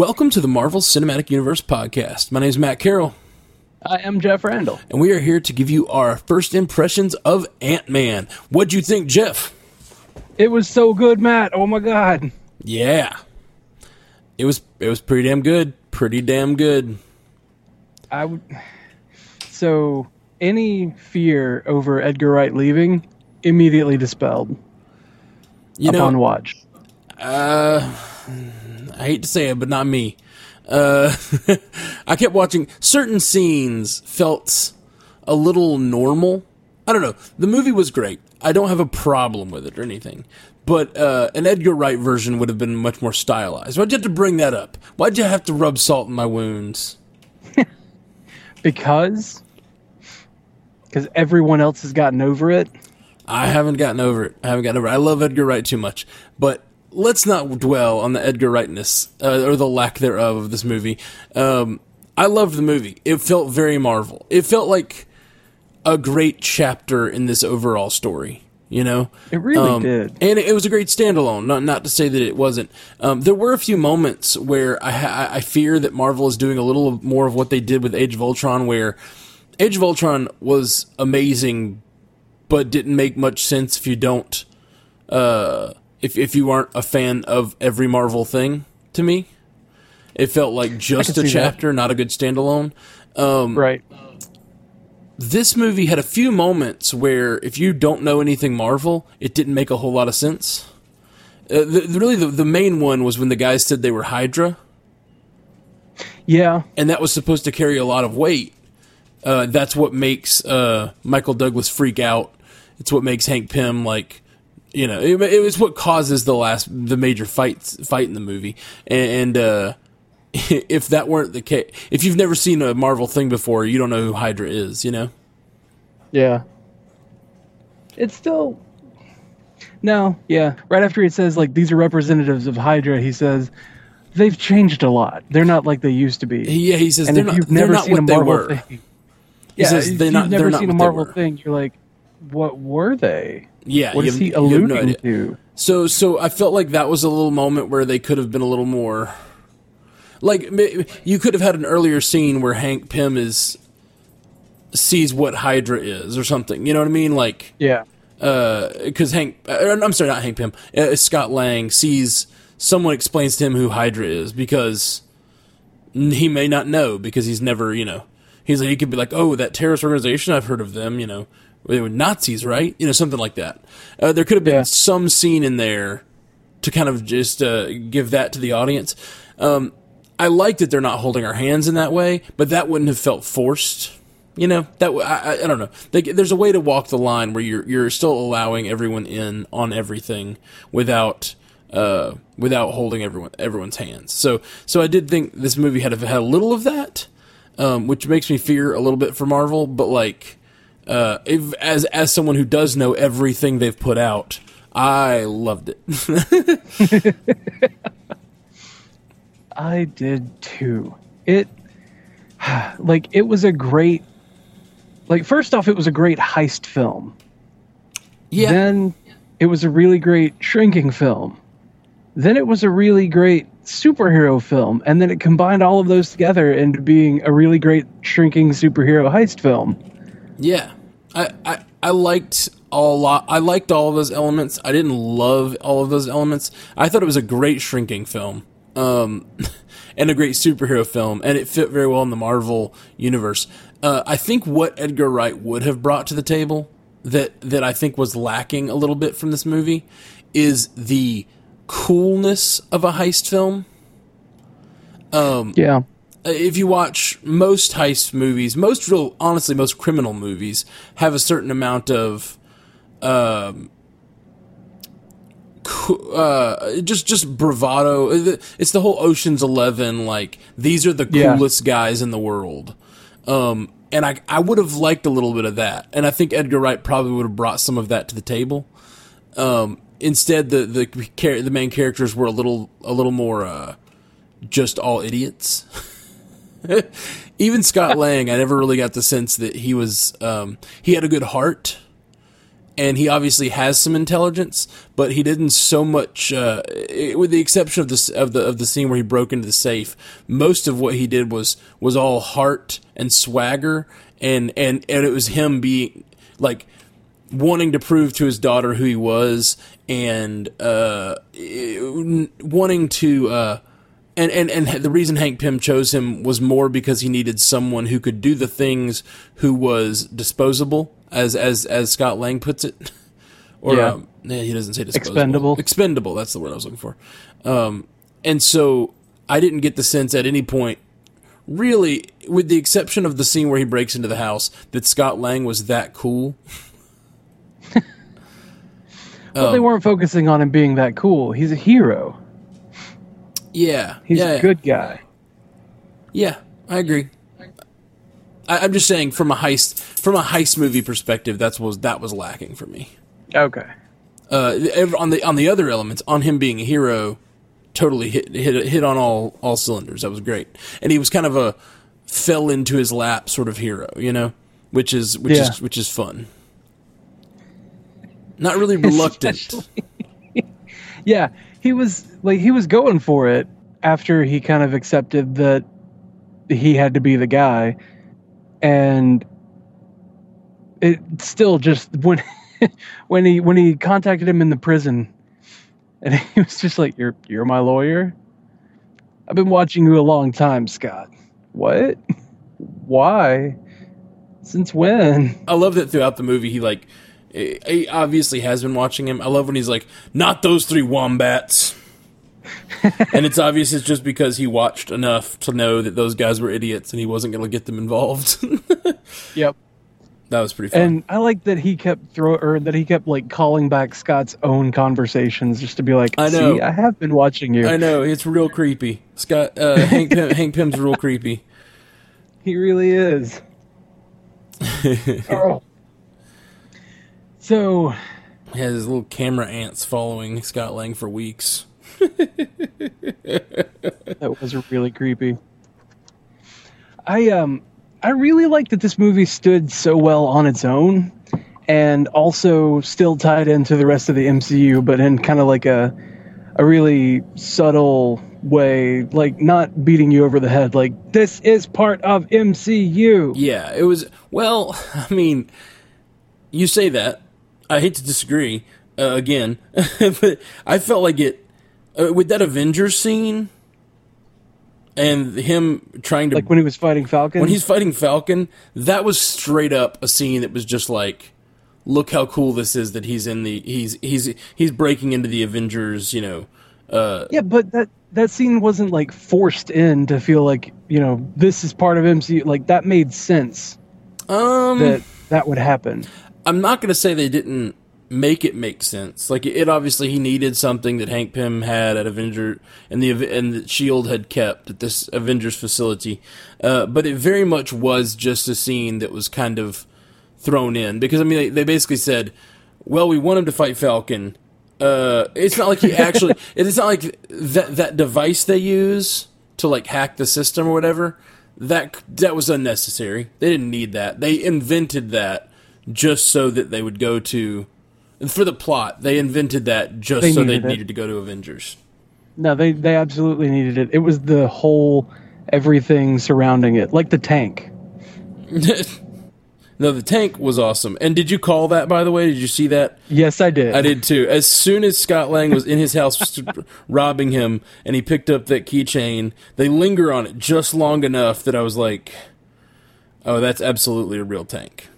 Welcome to the Marvel Cinematic Universe podcast. My name is Matt Carroll, I am Jeff Randall. and we are here to give you our first impressions of Ant Man. What'd you think, Jeff? It was so good, Matt. Oh my god. Yeah, it was it was pretty damn good. Pretty damn good. I would. So any fear over Edgar Wright leaving immediately dispelled You upon know, watch. uh, I hate to say it, but not me. Uh, I kept watching certain scenes felt a little normal. I don't know. The movie was great. I don't have a problem with it or anything. But uh, an Edgar Wright version would have been much more stylized. Why'd you have to bring that up? Why'd you have to rub salt in my wounds? Because because everyone else has gotten over it. I haven't gotten over it. I haven't gotten over it. I love Edgar Wright too much. But let's not dwell on the Edgar Wrightness uh, or the lack thereof of this movie. Um, I loved the movie. It felt very Marvel. It felt like a great chapter in this overall story. You know, It really Um, did. and it was a great standalone. Not not to say that it wasn't. Um, there were a few moments where I ha- I fear that Marvel is doing a little more of what they did with Age of Ultron, where Age of Ultron was amazing, but didn't make much sense if you don't, uh, if if you aren't a fan of every Marvel thing. To me, it felt like just a that. chapter, not a good standalone. Um, Right. this movie had a few moments where if you don't know anything Marvel, it didn't make a whole lot of sense. Uh, the, the- really, the, the main one was when the guys said they were Hydra, Yeah. and that was supposed to carry a lot of weight. Uh, that's what makes uh, Michael Douglas freak out. It's what makes Hank Pym like, you know, it, it was what causes the last the major fights fight in the movie. And, and uh, if that weren't the case, if you've never seen a Marvel thing before, you don't know who Hydra is. You know. Yeah. It's still. No, yeah. Right after he says, like, these are representatives of Hydra, he says, they've changed a lot. They're not like they used to be. Yeah, he says and they're if not, you've they're never not seen a what they Marvel were. thing. He Yeah, says if they're you've not- never they're not seen a Marvel thing, you're like, what were they? Yeah, What is have- he have no alluding to? So, so I felt like that was a little moment where they could have been a little more. Like you could have had an earlier scene where Hank Pym is sees what Hydra is or something. You know what I mean? Like Yeah. because Hank, uh, I'm sorry, not Hank Pym. Uh, Scott Lang sees someone explains to him who Hydra is because he may not know because he's never, you know, he's like he could be like, oh, that terrorist organization, I've heard of them, you know, they were Nazis, right? You know, something like that. Uh, there could have been Yeah. some scene in there to kind of just uh, give that to the audience. Um, I like that they're not holding our hands in that way, but that wouldn't have felt forced. You know that w- I, I, I don't know. They, there's a way to walk the line where you're you're still allowing everyone in on everything without uh, without holding everyone everyone's hands. So so I did think this movie had a, had a little of that, um, which makes me fear a little bit for Marvel. But like uh, if, as as someone who does know everything they've put out, I loved it. I did too. It like it was a great like first off it was a great heist film. yeah, Then it was a really great shrinking film. Then it was a really great superhero film and then it combined all of those together into being a really great shrinking superhero heist film. Yeah, I, I I liked a lot. I liked all of those elements. I didn't love all of those elements. I thought it was a great shrinking film, um, and a great superhero film, and it fit very well in the Marvel universe. Uh, I think what Edgar Wright would have brought to the table that that I think was lacking a little bit from this movie is the coolness of a heist film Yeah. Uh, if you watch most heist movies, most real, honestly, most criminal movies have a certain amount of, um, uh, just just bravado. It's the whole Ocean's Eleven. Like these are the Yeah. coolest guys in the world. Um, and I I would have liked a little bit of that, and I think Edgar Wright probably would have brought some of that to the table. Um, instead, the the the main characters were a little a little more uh, just all idiots. Even Scott Lang, I never really got the sense that he was um, he had a good heart, and he obviously has some intelligence, but he didn't so much. Uh, it- with the exception of the of the of the scene where he broke into the safe, most of what he did was was all heart and swagger, and and and it was him being like wanting to prove to his daughter who he was and uh, wanting to uh, and, and and the reason Hank Pym chose him was more because he needed someone who could do the things who was disposable as as as Scott Lang puts it or Yeah. um, yeah, he doesn't say disposable Expendable. expendable that's the word I was looking for um, and so I didn't get the sense at any point really with the exception of the scene where he breaks into the house that Scott Lang was that cool Well, Um, they weren't focusing on him being that cool. He's a hero. Yeah He's yeah, a good guy. Yeah, I agree. I, I'm just saying, from a heist from a heist movie perspective, that's was that was lacking for me. Okay. Uh, on the on the other elements, on him being a hero, totally hit hit hit on all all cylinders. That was great, and he was kind of a fell into his lap sort of hero, you know, which is which Yeah. is which is fun. Not really reluctant. Yeah, he was like he was going for it after he kind of accepted that he had to be the guy, and it still just when when he when he contacted him in the prison, and he was just like, "You're you're my lawyer. I've been watching you a long time, Scott. What? Why? Since when?" I love that throughout the movie he like he he obviously has been watching him. I love when he's like, "Not those three wombats," and it's obvious it's just because he watched enough to know that those guys were idiots and he wasn't going to get them involved. Yep. that was pretty fun. And I like that he kept throw or that he kept like calling back Scott's own conversations just to be like, I know. See, I have been watching you. I know it's real creepy. Scott uh, Hank Pym, Hank Pym's real creepy. He really is. Oh. So He has his little camera ants following Scott Lang for weeks. that was really creepy. I um I really like that this movie stood so well on its own and also still tied into the rest of the MCU, but in kind of like a a really subtle way, like not beating you over the head, like this is part of MCU. Yeah, it was. Well, I mean, you say that. I hate to disagree uh, again, but I felt like it uh, with that Avengers scene and him trying to Like when he was fighting Falcon. when he's fighting Falcon. That was straight up a scene that was just like, look how cool this is that he's in the he's he's he's breaking into the Avengers. You know, uh, yeah, but that that scene wasn't like forced in to feel like you know this is part of MCU. Like that made sense um, that that would happen. I'm not going to say they didn't make it make sense. Like it obviously he needed something that Hank Pym had at Avenger and the and the Shield had kept at this Avengers facility, uh, but it very much was just a scene that was kind of thrown in because I mean they, they basically said, "Well, we want him to fight Falcon." Uh, it's not like he actually. it's not like that that device they use to like hack the system or whatever. That that was unnecessary. They didn't need that. They invented that just so that they would go to for the plot. They invented that just They so they needed it. to go to Avengers. No, they they absolutely needed it. It was the whole everything surrounding it, like the tank. no, the tank was awesome. And did you call that by the way? Did you see that? Yes, I did. I did too. As soon as Scott Lang was in his house robbing him and he picked up that keychain, they linger on it just long enough that I was like, oh, that's absolutely a real tank.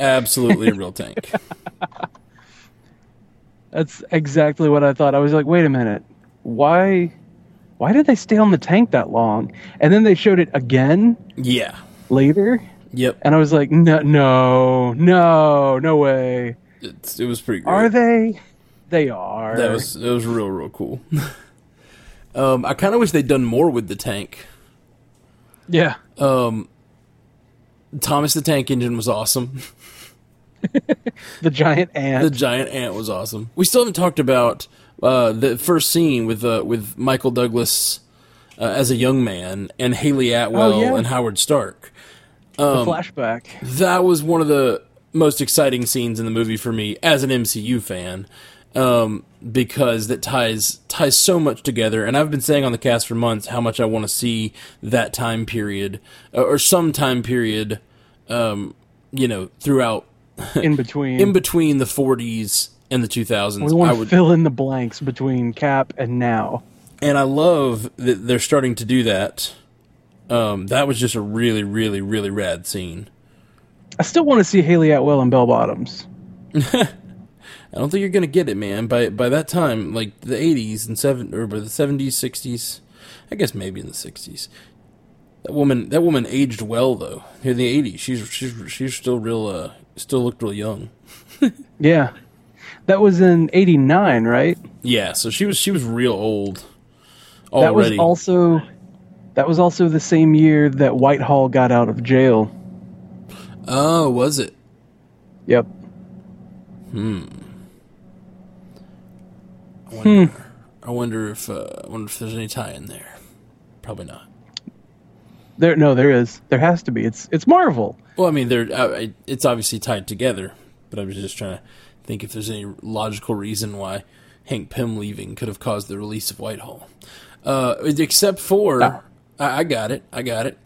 Absolutely a real tank. That's exactly what I thought. I was like, wait a minute, why, why did they stay on the tank that long? And then they showed it again Yeah. later, Yep. and I was like, no, no, no, no way. It's, it was pretty great. Are they? They are. That was that was real real cool. um, I kind of wish they'd done more with the tank. yeah. Thomas the Tank Engine was awesome. The giant ant. The giant ant was awesome. We still haven't talked about uh, the first scene with uh, with Michael Douglas uh, as a young man and Hayley Atwell Oh, yeah. and Howard Stark. the flashback. That was one of the most exciting scenes in the movie for me as an MCU fan. Um, because that ties ties so much together, and I've been saying on the cast for months how much I want to see that time period uh, or some time period, um, you know, throughout in between. in between the 40s and the 2000s. we want I to would, fill in the blanks between Cap and now. and I love that they're starting to do that. Um, that was just a really, really, really rad scene. I still want to see Hayley Atwell and Bell Bottoms. I don't think you're gonna get it, man. By by that time, like the '80s and seven or by the '70s, '60s, I guess maybe in the '60s. That woman, that woman aged well though. In the '80s, she's she's she's still real, uh, still looked real young. Yeah. That was in 89, right? Yeah, so she was she was real old That was also that was also the same year that Whitehall got out of jail. oh, was it? Yep. I wonder, I wonder if uh, I wonder if there's any tie in there. Probably not. There no there is. There has to be. It's it's Marvel. Well, I mean, they're uh, it's obviously tied together, but I was just trying to think if there's any logical reason why Hank Pym leaving could have caused the release of Whitehall. Uh, except for, No. I, I got it, I got it.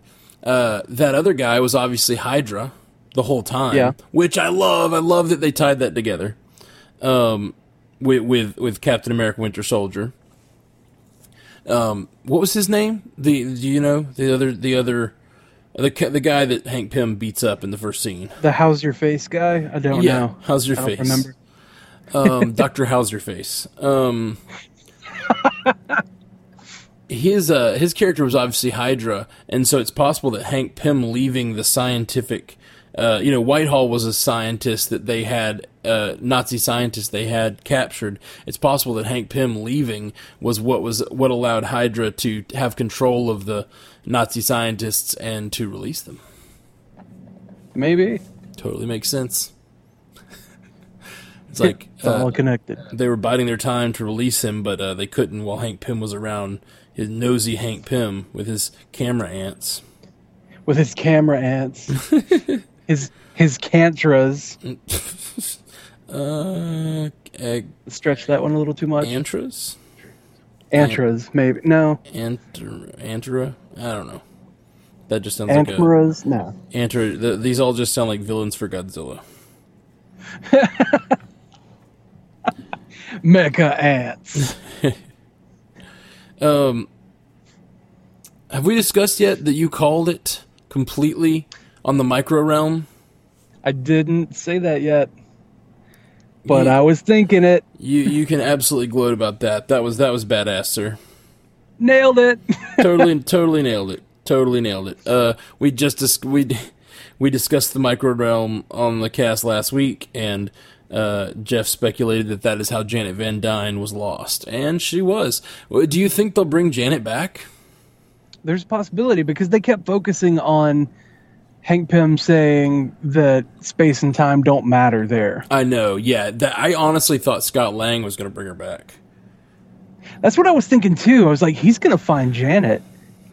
Uh, that other guy was obviously Hydra the whole time, Yeah. which I love. I love that they tied that together. Um, with with with Captain America: Winter Soldier. Um, what was his name? The do you know the other the other the the guy that Hank Pym beats up in the first scene? The how's your face guy? I don't yeah, know. how's your I face? remember. Um, Doctor How's your face? Um, his uh his character was obviously Hydra, and so it's possible that Hank Pym leaving the scientific. Uh, you know, Whitehall was a scientist that they had, uh, Nazi scientist they had captured. It's possible that Hank Pym leaving was what was what allowed Hydra to have control of the Nazi scientists and to release them. Maybe. Totally makes sense. It's like It's all uh, connected. they were biding their time to release him, but uh, they couldn't while Hank Pym was around. His nosy Hank Pym with his camera ants. With his camera ants. his his cantras. Uh, ag- Stretch that one a little too much. antras, Antras, maybe. No. Antra, Antra. I don't know. That just sounds like a No. Antra. th these all just sound like villains for Godzilla. Mecha ants. Um, have we discussed yet that you called it completely on the micro realm? I didn't say that yet. But Yeah. I was thinking it. You you can absolutely gloat about that. That was that was badass, sir. Nailed it. totally totally nailed it totally nailed it uh we just dis- we we discussed the micro realm on the cast last week and uh jeff speculated that that is how janet van dyne was lost and she was do you think they'll bring janet back There's a possibility because they kept focusing on Hank Pym saying that space and time don't matter there. i know yeah that i honestly thought scott lang was going to bring her back That's what I was thinking too. I was like, he's gonna find Janet,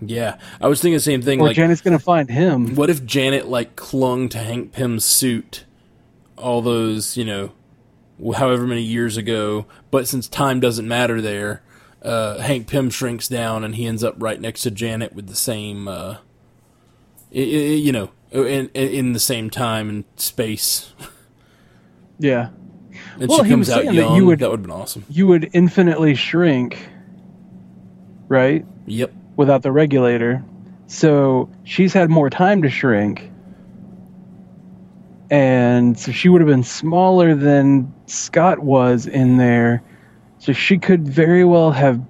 yeah i was thinking the same thing or like Janet's gonna find him. what if janet like clung to hank pym's suit all those you know however many years ago but since time doesn't matter there uh, hank pym shrinks down and he ends up right next to janet with the same uh, i i you know Oh, in, in the same time and space Yeah, and Well, she he was out saying that you would- that would have been awesome you would infinitely shrink, right, yep without the regulator. So she's had more time to shrink, and so she would have been smaller than Scott was in there. So she could very well have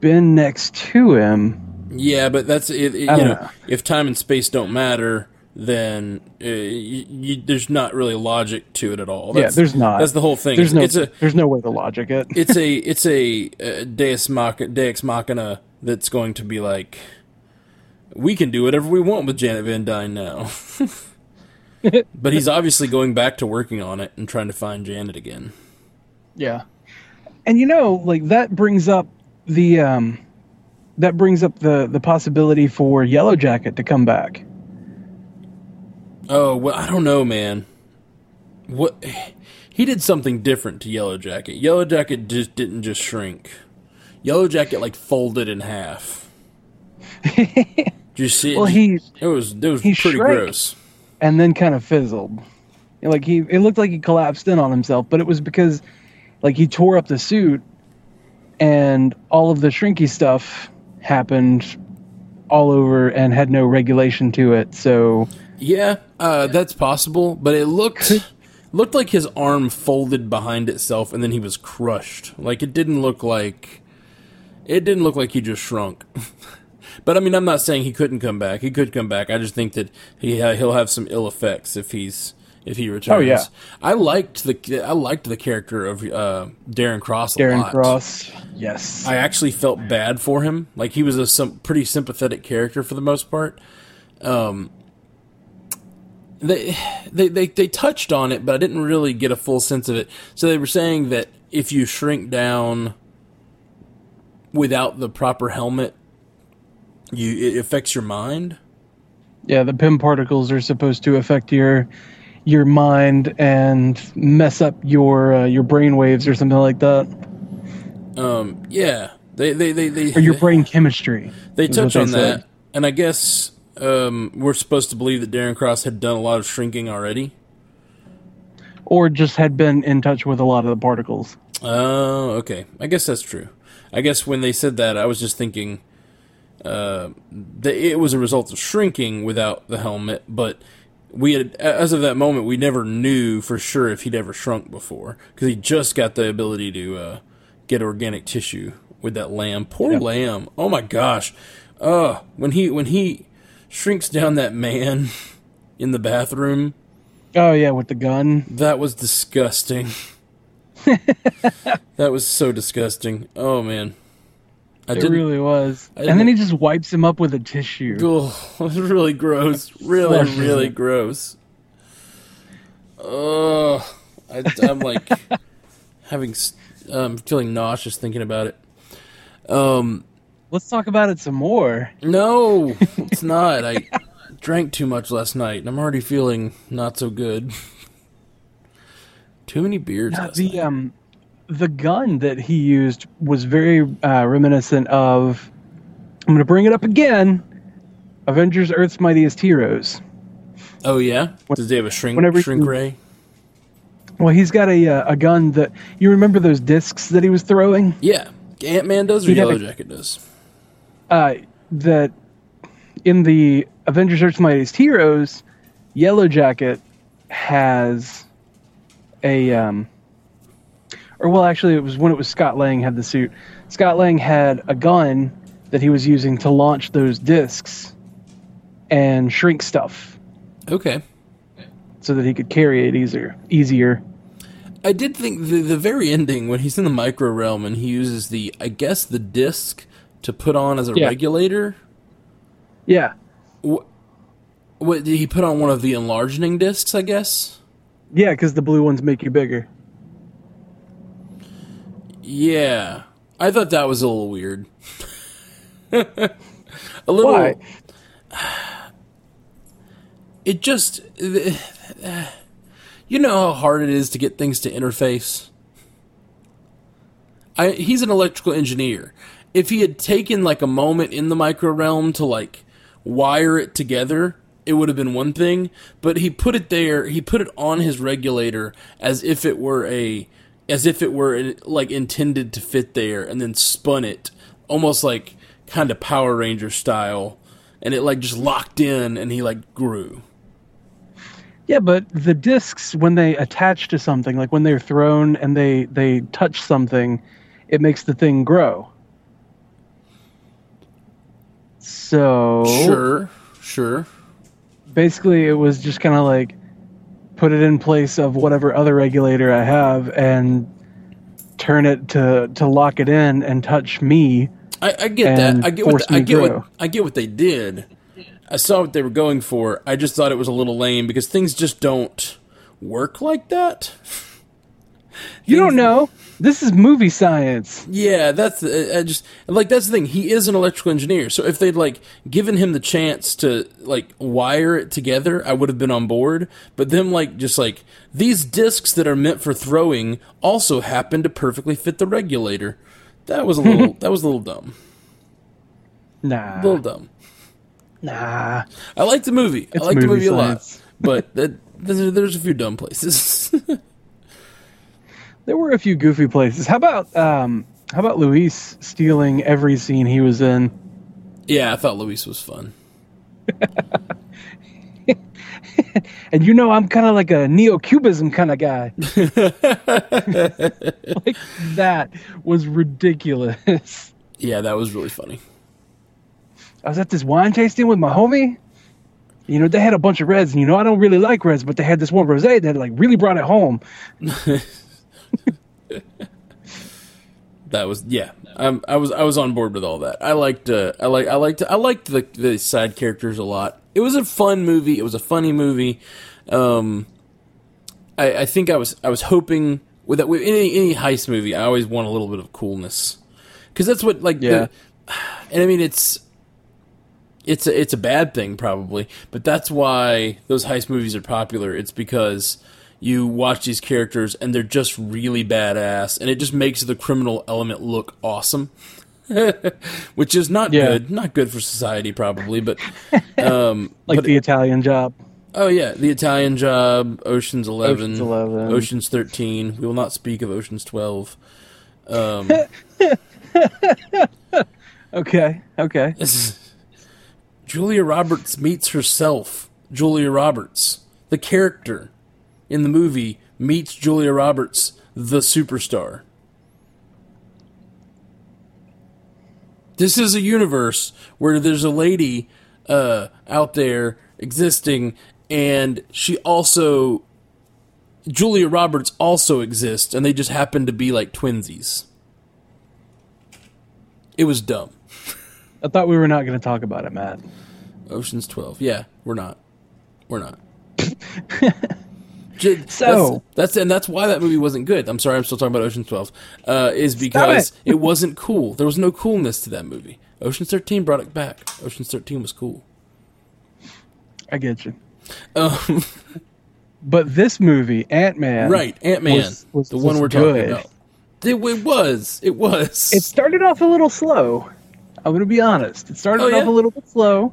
been next to him. Yeah, but that's it. it- you know, know. if time and space don't matter, then uh, you, you, there's not really logic to it at all. yeah, there's not. That's the whole thing. There's no. it's a there's no way to logic it. it's a it's a uh, Deus Machina, Deus Machina that's going to be like, we can do whatever we want with Janet Van Dyne now. but he's obviously going back to working on it and trying to find Janet again. Yeah. And you know, like that brings up the um that brings up the the possibility for Yellow Jacket to come back. Oh well, I don't know, man. what he did something different to Yellow Jacket. Yellow Jacket just didn't just shrink. Yellow Jacket like folded in half. Did you see it? Well, he it was it was pretty shrank. gross. and then kind of fizzled. Like he, it looked like he collapsed in on himself, but it was because, like, he tore up the suit, and all of the shrinky stuff happened all over and had no regulation to it. So Yeah, uh, that's possible, but it looked looked like his arm folded behind itself and then he was crushed. Like it didn't look like it didn't look like he just shrunk. but I mean, I'm not saying he couldn't come back. He could come back. I just think that he ha- he'll have some ill effects if he's if he returns. Oh, yeah. I liked the I liked the character of uh, Darren Cross a Darren lot. Cross, yes, I actually felt bad for him. Like he was a some pretty sympathetic character for the most part. Um, they, they they they touched on it, but I didn't really get a full sense of it. So they were saying that if you shrink down without the proper helmet, you it affects your mind. yeah. The Pym particles are supposed to affect your your mind and mess up your uh, your brain waves or something like that, Um, yeah, they they they they or your brain chemistry. They touch they on said. that, and I guess um, we're supposed to believe that Darren Cross had done a lot of shrinking already. or just had been in touch with a lot of the particles. Oh, okay. I guess that's true. I guess when they said that, I was just thinking uh, that it was a result of shrinking without the helmet, but we had, as of that moment, we never knew for sure if he'd ever shrunk before because he just got the ability to uh, get organic tissue with that lamb. Poor Yeah. lamb. Oh my gosh. Uh, when he when he shrinks down that man in the bathroom, Oh yeah, with the gun. that was disgusting. that was so disgusting. Oh man, I It really was. And then he just wipes him up with a tissue. Oh, it was really gross. Really, really gross. Oh, I, I'm like having, s- um, feeling nauseous thinking about it. Um, Let's talk about it some more. no, it's not. I drank too much last night, and I'm already feeling not so good. Too many beers. Now, the night. um, the gun that he used was very uh, reminiscent of. I'm going to bring it up again. Avengers: Earth's Mightiest Heroes. Oh yeah, does he have a shrink shrink you- ray? Well, he's got a uh, a gun that you remember those discs that he was throwing. Yeah, Ant Man does or He'd Yellow a- Jacket does. Uh, that in the Avengers: Earth's Mightiest Heroes, Yellow Jacket has a um, or well, actually, it was when it was Scott Lang had the suit. Scott Lang had a gun that he was using to launch those discs and shrink stuff Okay. so that he could carry it easier. Easier. I did think the the very ending when he's in the micro realm and he uses the I guess the disc to put on as a Yeah. regulator. Yeah, What, what did he put on one of the enlarging discs? I guess. yeah, because the blue ones make you bigger. Yeah, I thought that was a little weird. a little. Why? It just. You know how hard it is to get things to interface. I, he's an electrical engineer. If he had taken like a moment in the micro realm to like wire it together, it would have been one thing. But he put it there. He put it on his regulator as if it were a, as if it were like intended to fit there, and then spun it almost like kind of Power Ranger style, and it like just locked in, and he like grew. Yeah, but the discs when they attach to something, like when they're thrown and they they touch something, it makes the thing grow. So Sure, sure. basically, it was just kind of like put it in place of whatever other regulator I have and turn it to to lock it in and touch me. I, I get that. I get what the, I get what I get what they did. I saw what they were going for. I just thought it was a little lame because things just don't work like that. You don't know. This is movie science. Yeah, that's uh, I just like that's the thing. He is an electrical engineer, so if they'd like given him the chance to like wire it together, I would have been on board. But them like just like these discs that are meant for throwing also happen to perfectly fit the regulator. That was a little that was a little dumb. Nah. A little dumb. Nah. I like the movie. It's I like the movie movie a lot, but that, there's a few dumb places. There were a few goofy places. How about um how about Luis stealing every scene he was in? yeah, I thought Luis was fun. And you know I'm kind of like a neo-cubism kind of guy. like that was ridiculous. Yeah, that was really funny. I was at this wine tasting with my homie. You know, they had a bunch of reds, and you know I don't really like reds, but they had this one rosé that like really brought it home. That was yeah. Um, I was I was on board with all that. I liked uh, I like I liked I liked the the side characters a lot. It was a fun movie. It was a funny movie. Um, I, I think I was I was hoping with that with any any heist movie. I always want a little bit of coolness because that's what like Yeah. the, and I mean it's it's a, it's a bad thing probably, but that's why those heist movies are popular. It's because you watch these characters and they're just really badass, and it just makes the criminal element look awesome. Which is not Yeah. good, not good for society probably, but um, Like but- the Italian job. oh yeah, the Italian Job, Ocean's Eleven, Ocean's 11. Ocean's Thirteen. We will not speak of Ocean's Twelve. Um, Okay, okay. Julia Roberts meets herself. Julia Roberts, the character in the movie, meets Julia Roberts, the superstar. This is a universe where there's a lady uh, out there existing, and she also. Julia Roberts also exists, and they just happen to be like twinsies. It was dumb. I thought we were not going to talk about it, Matt. Ocean's Twelve. Yeah, we're not. We're not. J- So- that's, that's and that's why that movie wasn't good. I'm sorry, I'm still talking about Ocean's Twelve. Uh, is because it. it. wasn't cool. There was no coolness to that movie. Ocean's Thirteen brought it back. Ocean's Thirteen was cool. I get you. Um, But this movie, Ant Man, right, Ant Man, Was- was- the one we're good. talking about. It, it was. It was. It started off a little slow. I'm going to be honest. It started Oh, yeah? off a little bit slow,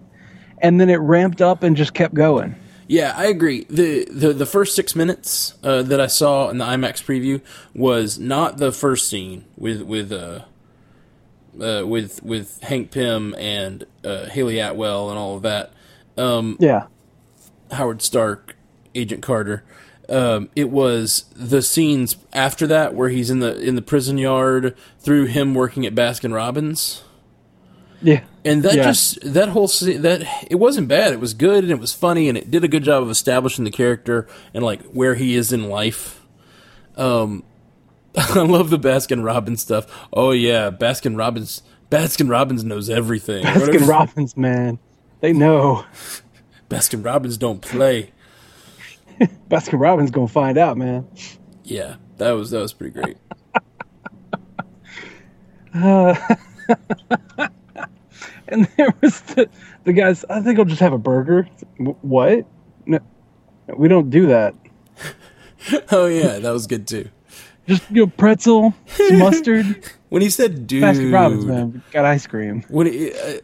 and then it ramped up and just kept going. Yeah, I agree. the the The first six minutes uh, that I saw in the IMAX preview was not the first scene with with uh, uh, with with Hank Pym and uh, Hayley Atwell and all of that. Um, Yeah. Howard Stark, Agent Carter. Um, it was the scenes after that where he's in the in the prison yard through him working at Baskin Robbins. Yeah. And that Yeah. just that whole that it wasn't bad. It was good and it was funny and it did a good job of establishing the character and like where he is in life. Um, I love the Baskin Robbins stuff. Oh yeah, Baskin Robbins. Baskin Robbins knows everything. Baskin Robbins, man. They know. Baskin Robbins don't play. Baskin Robbins going to find out, man. Yeah, that was that was pretty great. And there was the, the guys, I think I'll just have a burger. What? No, we don't do that. Oh yeah, that was good too. Just, you know, pretzel, mustard. When he said "dude," Baskin Robbins, man. Got ice cream. when it, uh,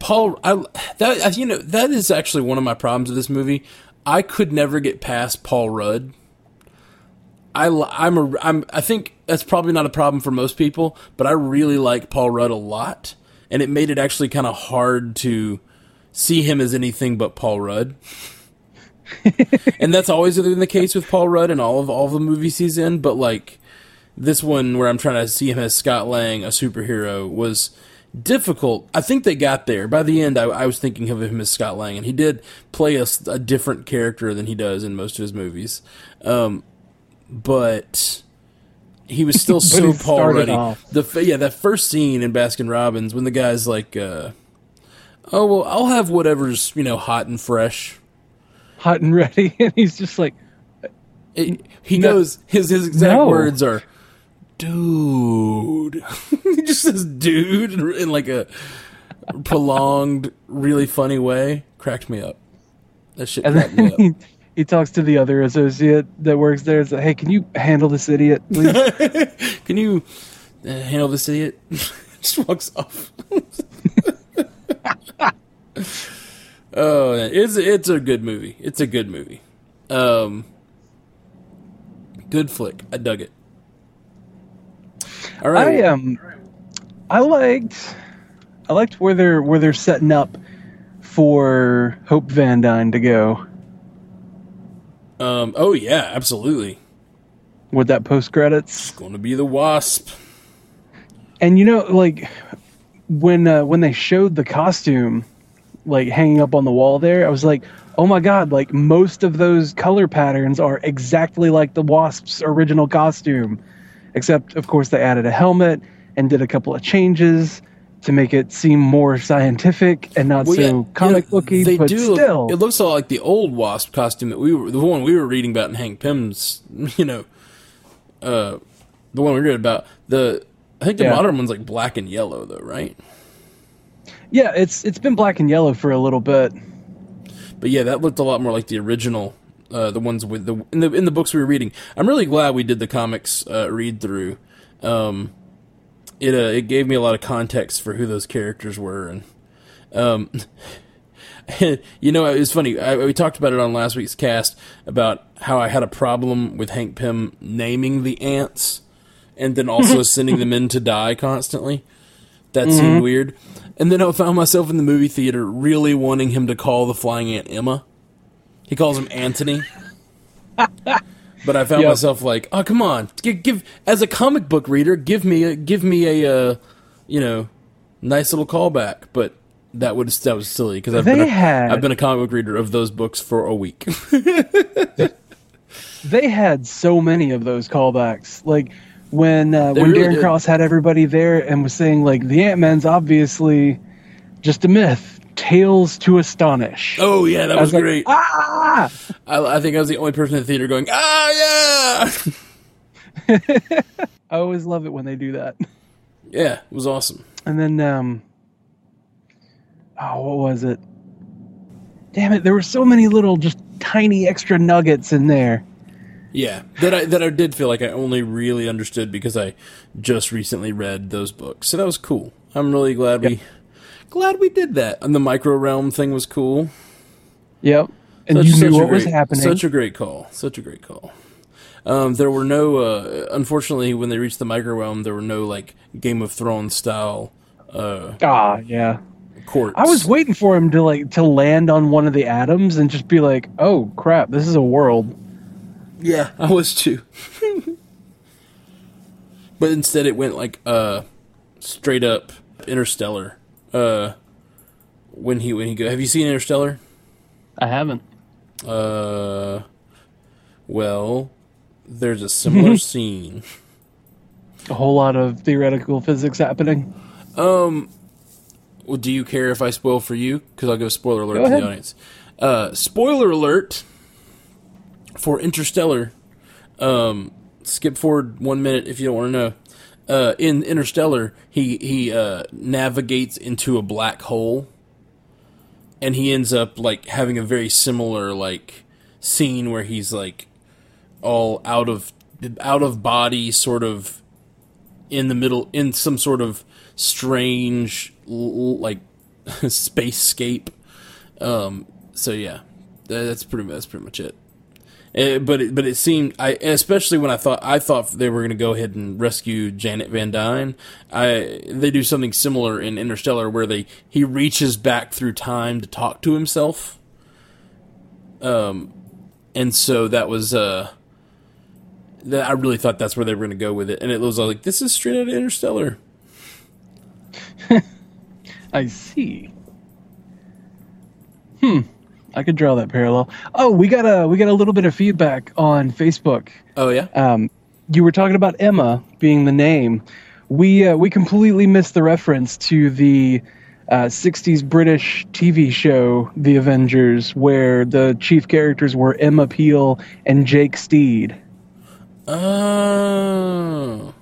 Paul, I that you know that is actually one of my problems with this movie. I could never get past Paul Rudd. I I'm a I'm I think that's probably not a problem for most people, but I really like Paul Rudd a lot, and it made it actually kind of hard to see him as anything but Paul Rudd. and that's always been the case with Paul Rudd in all of all of the movies he's in, but like this one where I'm trying to see him as Scott Lang, a superhero, was difficult. I think they got there. By the end, I, I was thinking of him as Scott Lang, and he did play a different character than he does in most of his movies. Um, but he was still so Paul Ruddy. off. The yeah, that first scene in Baskin Robbins when the guy's like, uh, "Oh well, I'll have whatever's you know hot and fresh." Hot and ready. And he's just like, It, he No. goes. His his exact No. words are, "Dude." he just says "dude" in, in like a prolonged, really funny way. Cracked me up. That shit And cracked me up. He, talks to the other associate that works there. It's like, hey, can you handle this idiot, please? Can you uh, handle this idiot? Just walks off. oh, it's it's a good movie. It's a good movie. Um, good flick. I dug it. All right. I um, I liked, I liked where they're where they're setting up for Hope Van Dyne to go Um. Oh yeah, absolutely. with that post credits. it's Going to be the wasp. And you know, like when uh, when they showed the costume, like hanging up on the wall there, I was like, oh my god! Like most of those color patterns are exactly like the Wasp's original costume, except of course they added a helmet and did a couple of changes to make it seem more scientific and not Well, so yeah, comic yeah, booky. They but do. still, it looks a lot like the old wasp costume that we were the one we were reading about in Hank Pym's. You know, uh, the one we read about the. I think the Yeah. modern one's like black and yellow though, right? yeah, it's it's been black and yellow for a little bit. But yeah, that looked a lot more like the original, uh, the ones with the in the in the books we were reading. I'm really glad we did the comics uh, read through. Um, it uh, it gave me a lot of context for who those characters were, and um, you know, it was funny. I, we talked about it on last week's cast about how I had a problem with Hank Pym naming the ants, and then also sending them in to die constantly. That seemed weird. And then I found myself in the movie theater really wanting him to call the flying ant Emma. He calls him Anthony. but I found Yep. myself like, oh come on, give, give as a comic book reader, give me a give me a uh, you know nice little callback. But that would that was silly because I've They been a, had- I've been a comic book reader of those books for a week. They had so many of those callbacks. Like when uh, when really Darren did. Cross had everybody there and was saying like the Ant Man's obviously just a myth. Tales to astonish. oh yeah, that I was, was like, great. ah! I, I think I was the only person in the theater going, ah yeah, I always love it when they do that. yeah, it was awesome. And then, um, oh, what was it? Damn it! There were so many little, just tiny extra nuggets in there. Yeah, that I that I did feel like I only really understood because I just recently read those books. So that was cool. I'm really glad we glad we did that. And the micro realm thing was cool. Yep. And Such- you knew what was happening. Such a great call. Such a great call. Um, there were no, uh, unfortunately, when they reached the micro realm, there were no like Game of Thrones style uh, ah, yeah. courts. I was waiting for him to like to land on one of the atoms and just be like, "Oh crap, this is a world." Yeah, I was too. but instead, it went like uh, straight up Interstellar. Uh, when he when he go, have you seen Interstellar? I haven't. Uh, well, there's a similar scene. A whole lot of theoretical physics happening. Um, well, do you care if I spoil for you? Because I'll give a spoiler alert Go to ahead. the audience. Uh, spoiler alert for Interstellar. Um, skip forward one minute if you don't want to know. Uh, in Interstellar, he he uh, navigates into a black hole, and he ends up like having a very similar like scene where he's like all out of out of body, sort of in the middle in some sort of strange like spacescape. Um, so yeah, that's pretty that's pretty much it. Uh, but it, but it seemed I especially when I thought I thought they were going to go ahead and rescue Janet Van Dyne. I they do something similar in Interstellar where they he reaches back through time to talk to himself. Um, and so that was uh that I really thought that's where they were going to go with it, and it was like this is straight out of Interstellar. I see. Hmm. I could draw that parallel. Oh, we got a we got a little bit of feedback on Facebook. Oh yeah, Um, you were talking about Emma being the name. We uh, we completely missed the reference to the uh, 60s British TV show, The Avengers, where the chief characters were Emma Peel and Jake Steed. Oh.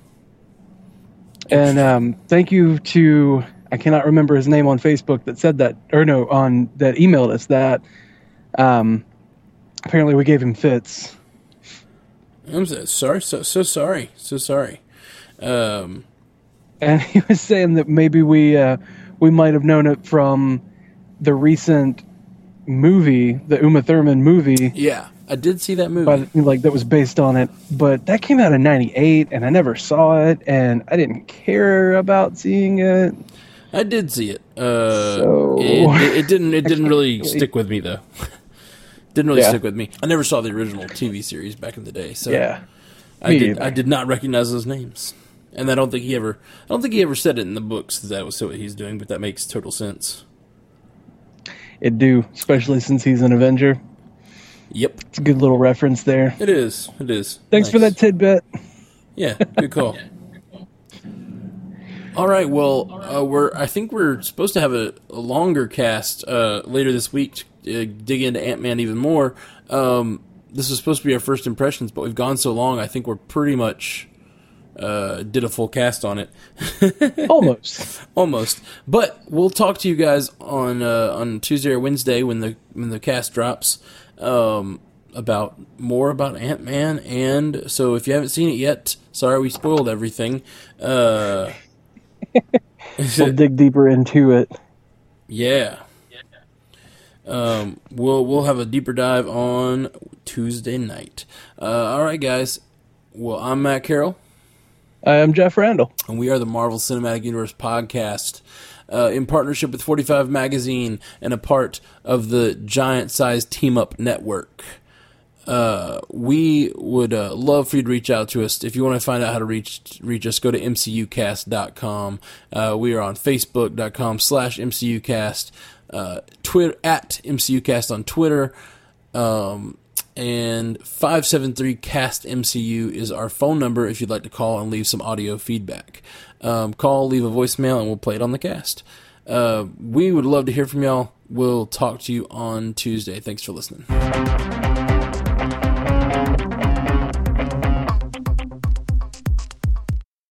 And um, thank you to I cannot remember his name on Facebook that said that, or no, on that emailed us that. Um, apparently, we gave him fits. I'm so, sorry, so so sorry, so sorry. Um, and he was saying that maybe we uh, we might have known it from the recent movie, the Uma Thurman movie. Yeah, I did see that movie. But, like that was based on it, but that came out in '98, and I never saw it, and I didn't care about seeing it. I did see it. Uh, So- it, it, it didn't. It didn't really really- stick with me though. didn't really Yeah. stick with me. I never saw the original TV series back in the day, so Yeah, I did. either. I did not recognize those names, and I don't think he ever. I don't think he ever said it in the books that that was what he's doing, but that makes total sense. it do, especially since he's an Avenger. Yep, It's a good little reference there. it is. It is. Thanks for that tidbit. Yeah, good call. All right, well, uh, we're I think we're supposed to have a, a longer cast uh, later this week to uh, dig into Ant Man even more. Um, this was supposed to be our first impressions, but we've gone so long. I think we're pretty much uh, did a full cast on it, Almost. almost. But we'll talk to you guys on uh, on Tuesday or Wednesday when the when the cast drops um, about more about Ant Man. And so if you haven't seen it yet, sorry we spoiled everything. Uh, we'll dig deeper into it. Yeah. Um, we'll we'll have a deeper dive on Tuesday night. Uh, all right, guys. Well, I'm Matt Carroll, I am Jeff Randall. and we are the Marvel Cinematic Universe podcast, uh, in partnership with 45 Magazine and a part of the Giant Size Team Up Network. Uh, we would uh, love for you to reach out to us. If you want to find out how to reach reach us, go to mcucast.com. Uh, we are on facebook.com slash mcucast, uh, Twitter at mcucast on Twitter. Um, and 573 cast MCU is our phone number if you'd like to call and leave some audio feedback. Um, call, leave a voicemail, and we'll play it on the cast. Uh, we would love to hear from y'all. We'll talk to you on Tuesday. Thanks for listening.